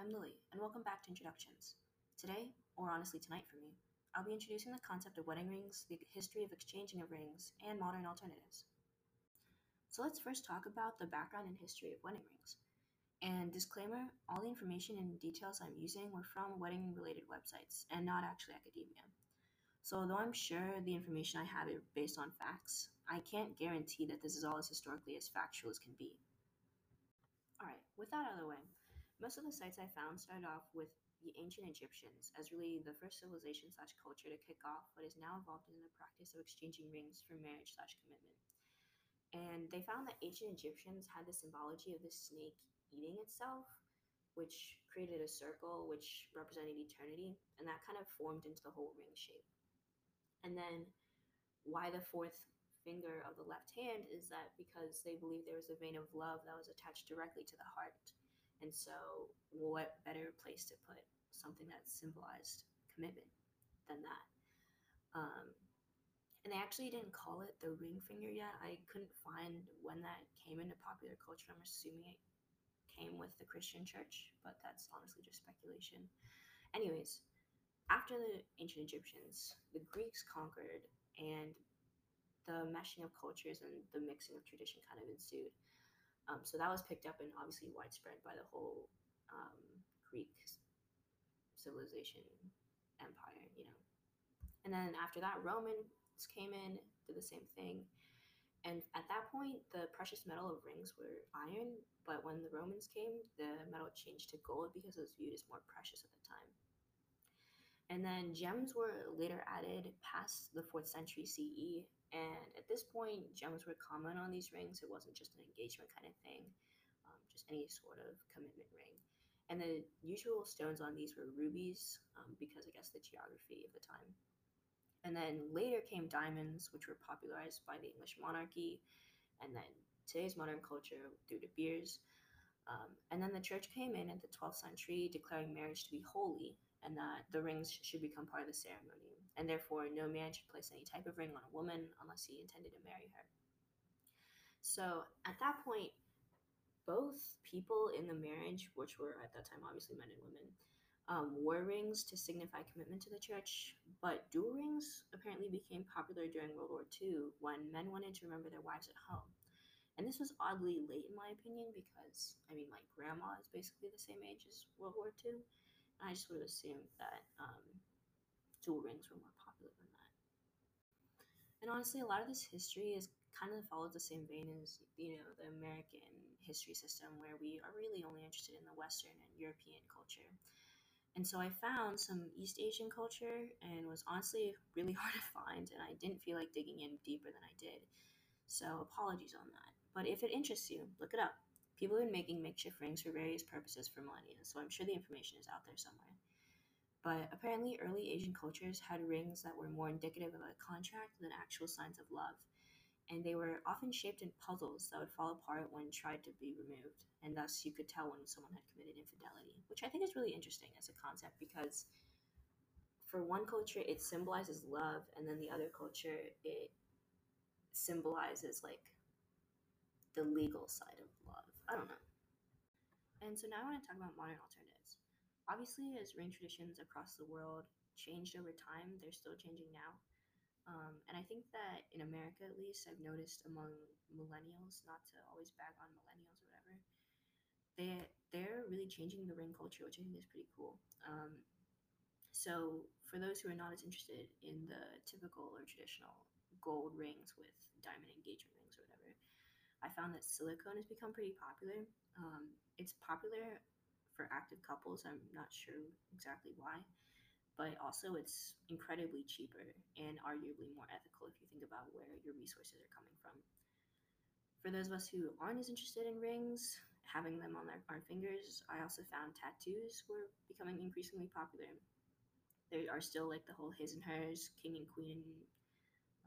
I'm Lily, and welcome back to Introductions. Today, or honestly tonight for me, I'll be introducing the concept of wedding rings, the history of exchanging of rings, and modern alternatives. So let's first talk about the background and history of wedding rings. And disclaimer all the information and details I'm using were from wedding related websites and not actually academia. So, though I'm sure the information I have is based on facts, I can't guarantee that this is all as historically as factual as can be. Alright, with that out of the way, most of the sites I found started off with the ancient Egyptians as really the first civilization slash culture to kick off what is now evolved into the practice of exchanging rings for marriage slash commitment. And they found that ancient Egyptians had the symbology of the snake eating itself, which created a circle which represented eternity, and that kind of formed into the whole ring shape. And then why the fourth finger of the left hand is that because they believe there was a vein of love that was attached directly to the heart. And so, what better place to put something that symbolized commitment than that? Um, and they actually didn't call it the ring finger yet. I couldn't find when that came into popular culture. I'm assuming it came with the Christian church, but that's honestly just speculation. Anyways, after the ancient Egyptians, the Greeks conquered, and the meshing of cultures and the mixing of tradition kind of ensued. Um, so that was picked up and obviously widespread by the whole um, Greek civilization empire, you know. And then after that, Romans came in, did the same thing. And at that point, the precious metal of rings were iron, but when the Romans came, the metal changed to gold because it was viewed as more precious at the time. And then gems were later added past the 4th century CE. And at this point, gems were common on these rings. It wasn't just an engagement kind of thing, um, just any sort of commitment ring. And the usual stones on these were rubies um, because I guess the geography of the time. And then later came diamonds, which were popularized by the English monarchy, and then today's modern culture through De Beers. Um, and then the church came in at the 12th century, declaring marriage to be holy and that the rings should become part of the ceremony, and therefore no man should place any type of ring on a woman unless he intended to marry her. So at that point, both people in the marriage, which were at that time obviously men and women, um, wore rings to signify commitment to the church, but dual rings apparently became popular during World War II when men wanted to remember their wives at home. And this was oddly late, in my opinion, because I mean, my grandma is basically the same age as World War II, and I just would have assumed that um, dual rings were more popular than that. And honestly, a lot of this history is kind of follows the same vein as you know the American history system, where we are really only interested in the Western and European culture. And so I found some East Asian culture and was honestly really hard to find, and I didn't feel like digging in deeper than I did. So apologies on that. But if it interests you, look it up. People have been making makeshift rings for various purposes for millennia, so I'm sure the information is out there somewhere. But apparently, early Asian cultures had rings that were more indicative of a contract than actual signs of love, and they were often shaped in puzzles that would fall apart when tried to be removed, and thus you could tell when someone had committed infidelity, which I think is really interesting as a concept because for one culture it symbolizes love, and then the other culture it symbolizes like the legal side of love. I don't know. And so now I want to talk about modern alternatives. Obviously, as ring traditions across the world changed over time, they're still changing now. Um, and I think that in America, at least, I've noticed among millennials, not to always bag on millennials or whatever, they they're really changing the ring culture, which I think is pretty cool. Um, so for those who are not as interested in the typical or traditional gold rings with diamond engagement I found that silicone has become pretty popular. Um, it's popular for active couples. I'm not sure exactly why, but also it's incredibly cheaper and arguably more ethical if you think about where your resources are coming from. For those of us who aren't as interested in rings, having them on their, our fingers, I also found tattoos were becoming increasingly popular. There are still like the whole his and hers, king and queen,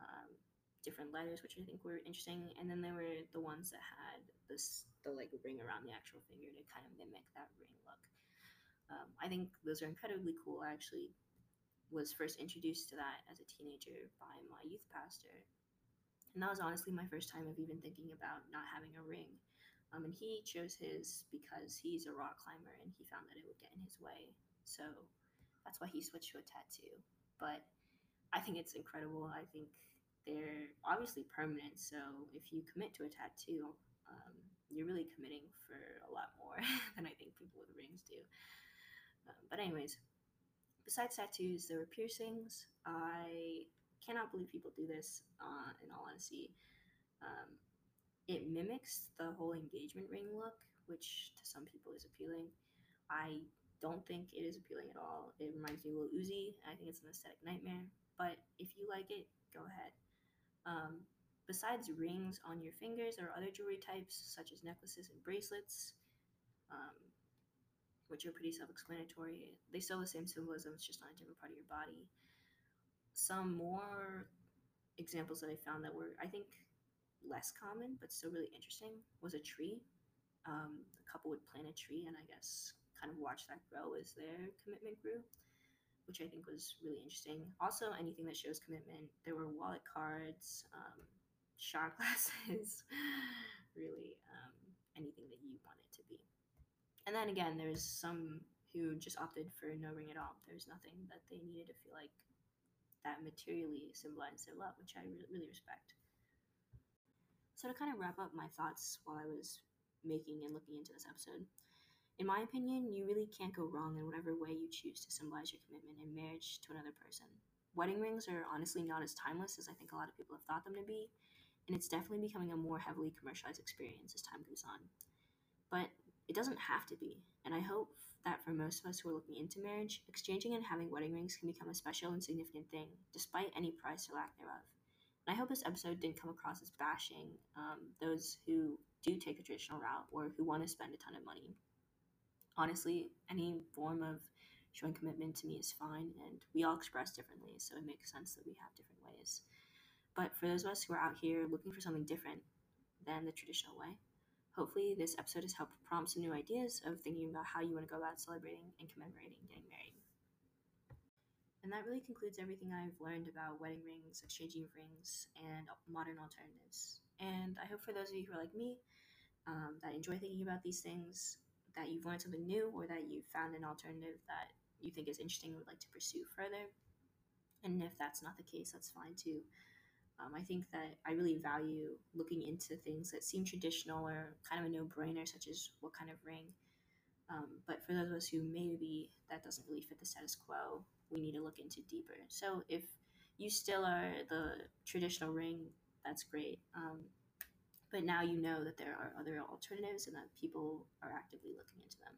um, different letters, which I think were interesting. And then there were the ones that had this the like ring around the actual finger to kind of mimic that ring look. Um, I think those are incredibly cool. I actually was first introduced to that as a teenager by my youth pastor, and that was honestly my first time of even thinking about not having a ring. Um, and he chose his because he's a rock climber and he found that it would get in his way. So that's why he switched to a tattoo. But I think it's incredible. I think they're obviously permanent. So if you commit to a tattoo, um, you're really committing for a lot more than I think people with rings do. Um, but, anyways, besides tattoos, there were piercings. I cannot believe people do this, uh, in all honesty. Um, it mimics the whole engagement ring look, which to some people is appealing. I don't think it is appealing at all. It reminds me of Lil Uzi. I think it's an aesthetic nightmare. But if you like it, go ahead. Um, besides rings on your fingers, there are other jewelry types such as necklaces and bracelets, um, which are pretty self-explanatory. They still have the same symbolisms, just on a different part of your body. Some more examples that I found that were, I think, less common but still really interesting was a tree. Um, a couple would plant a tree and I guess kind of watch that grow as their commitment grew, which I think was really interesting. Also, anything that shows commitment. There were wallet cards, um, shot glasses, really um, anything that you want it to be. And then again, there's some who just opted for no ring at all. There's nothing that they needed to feel like that materially symbolized their love, which I re- really respect. So, to kind of wrap up my thoughts while I was making and looking into this episode, in my opinion, you really can't go wrong in whatever way you choose to symbolize your commitment in marriage to another person. Wedding rings are honestly not as timeless as I think a lot of people have thought them to be, and it's definitely becoming a more heavily commercialized experience as time goes on. But it doesn't have to be, and I hope that for most of us who are looking into marriage, exchanging and having wedding rings can become a special and significant thing, despite any price or lack thereof. And I hope this episode didn't come across as bashing um, those who do take the traditional route or who want to spend a ton of money. Honestly, any form of showing commitment to me is fine, and we all express differently, so it makes sense that we have different ways. But for those of us who are out here looking for something different than the traditional way, hopefully this episode has helped prompt some new ideas of thinking about how you want to go about celebrating and commemorating getting married. And that really concludes everything I've learned about wedding rings, exchanging rings, and modern alternatives. And I hope for those of you who are like me, um, that enjoy thinking about these things, that you've learned something new, or that you've found an alternative that you think is interesting and would like to pursue further. And if that's not the case, that's fine too. Um, I think that I really value looking into things that seem traditional or kind of a no brainer, such as what kind of ring. Um, but for those of us who maybe that doesn't really fit the status quo, we need to look into deeper. So if you still are the traditional ring, that's great. Um, but now you know that there are other alternatives and that people are actively looking into them.